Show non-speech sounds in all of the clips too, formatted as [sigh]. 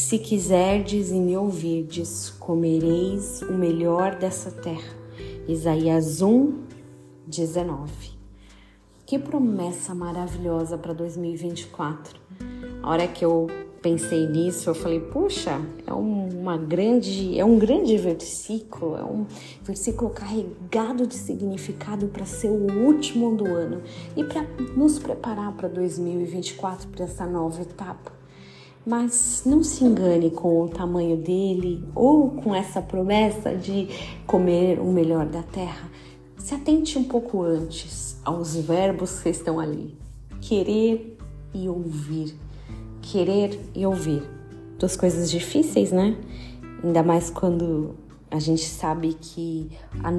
Se quiserdes e me ouvirdes, comereis o melhor dessa terra. Isaías 1, 19. Que promessa maravilhosa para 2024. A hora que eu pensei nisso, eu falei, puxa, é uma grande, é um grande versículo, é um versículo carregado de significado para ser o último do ano e para nos preparar para 2024, para essa nova etapa. Mas não se engane com o tamanho dele ou com essa promessa de comer o melhor da terra. Se atente um pouco antes aos verbos que estão ali: querer e ouvir. Querer e ouvir. Duas coisas difíceis, né? Ainda mais quando a gente sabe que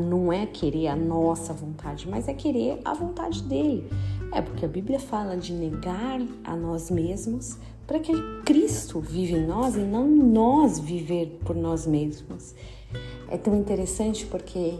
não é querer a nossa vontade, mas é querer a vontade dele. É porque a Bíblia fala de negar a nós mesmos para que Cristo vive em nós e não nós viver por nós mesmos. É tão interessante porque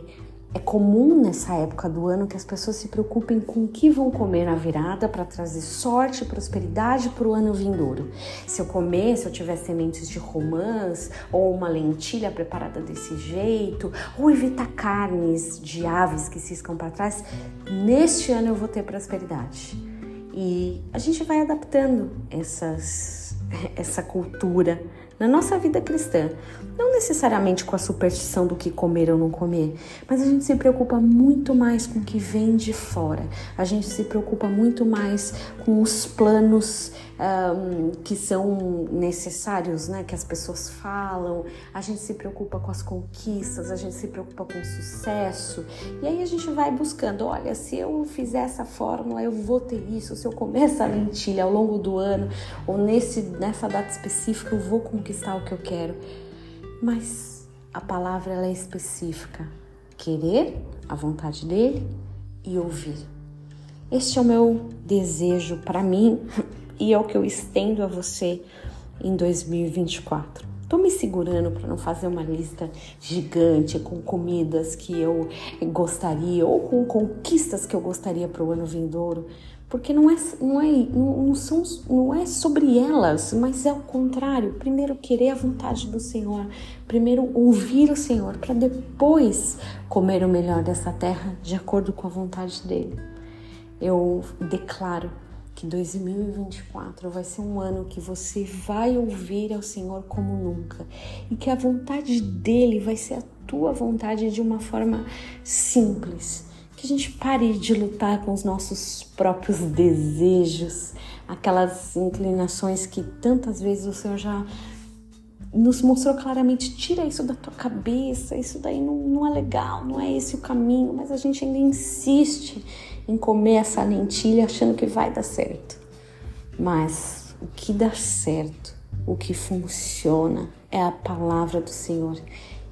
é comum nessa época do ano que as pessoas se preocupem com o que vão comer na virada para trazer sorte e prosperidade para o ano vindouro. Se eu comer, se eu tiver sementes de romãs ou uma lentilha preparada desse jeito, ou evitar carnes de aves que ciscam para trás, neste ano eu vou ter prosperidade. E a gente vai adaptando essas, [laughs] essa cultura na nossa vida cristã. Não necessariamente com a superstição do que comer ou não comer, mas a gente se preocupa muito mais com o que vem de fora. A gente se preocupa muito mais com os planos um, que são necessários, né? Que as pessoas falam. A gente se preocupa com as conquistas, a gente se preocupa com o sucesso. E aí a gente vai buscando, olha, se eu fizer essa fórmula, eu vou ter isso. Se eu comer essa lentilha ao longo do ano ou nesse nessa data específica, eu vou conquistar o que eu quero. Mas a palavra ela é específica. Querer a vontade dele e ouvir. Este é o meu desejo para mim e é o que eu estendo a você em 2024. Tô me segurando para não fazer uma lista gigante com comidas que eu gostaria ou com conquistas que eu gostaria para o ano vindouro, porque não é, não é, não, são, não é sobre elas, mas é o contrário. Primeiro querer a vontade do Senhor, primeiro ouvir o Senhor, para depois comer o melhor dessa terra de acordo com a vontade dele. Eu declaro que 2024 vai ser um ano que você vai ouvir ao Senhor como nunca. E que a vontade dele vai ser a tua vontade de uma forma simples. Que a gente pare de lutar com os nossos próprios desejos, aquelas inclinações que tantas vezes o Senhor já nos mostrou claramente: tira isso da tua cabeça, isso daí não, não é legal, não é esse o caminho, mas a gente ainda insiste em comer essa lentilha achando que vai dar certo. Mas o que dá certo, o que funciona é a palavra do Senhor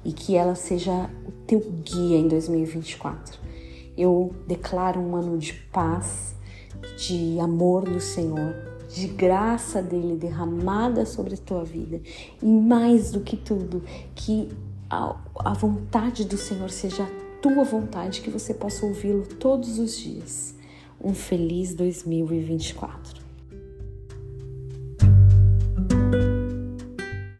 e que ela seja o teu guia em 2024. Eu declaro um ano de paz, de amor do Senhor, de graça dele derramada sobre a tua vida e mais do que tudo, que a, a vontade do Senhor seja tua vontade, que você possa ouvi-lo todos os dias. Um feliz 2024.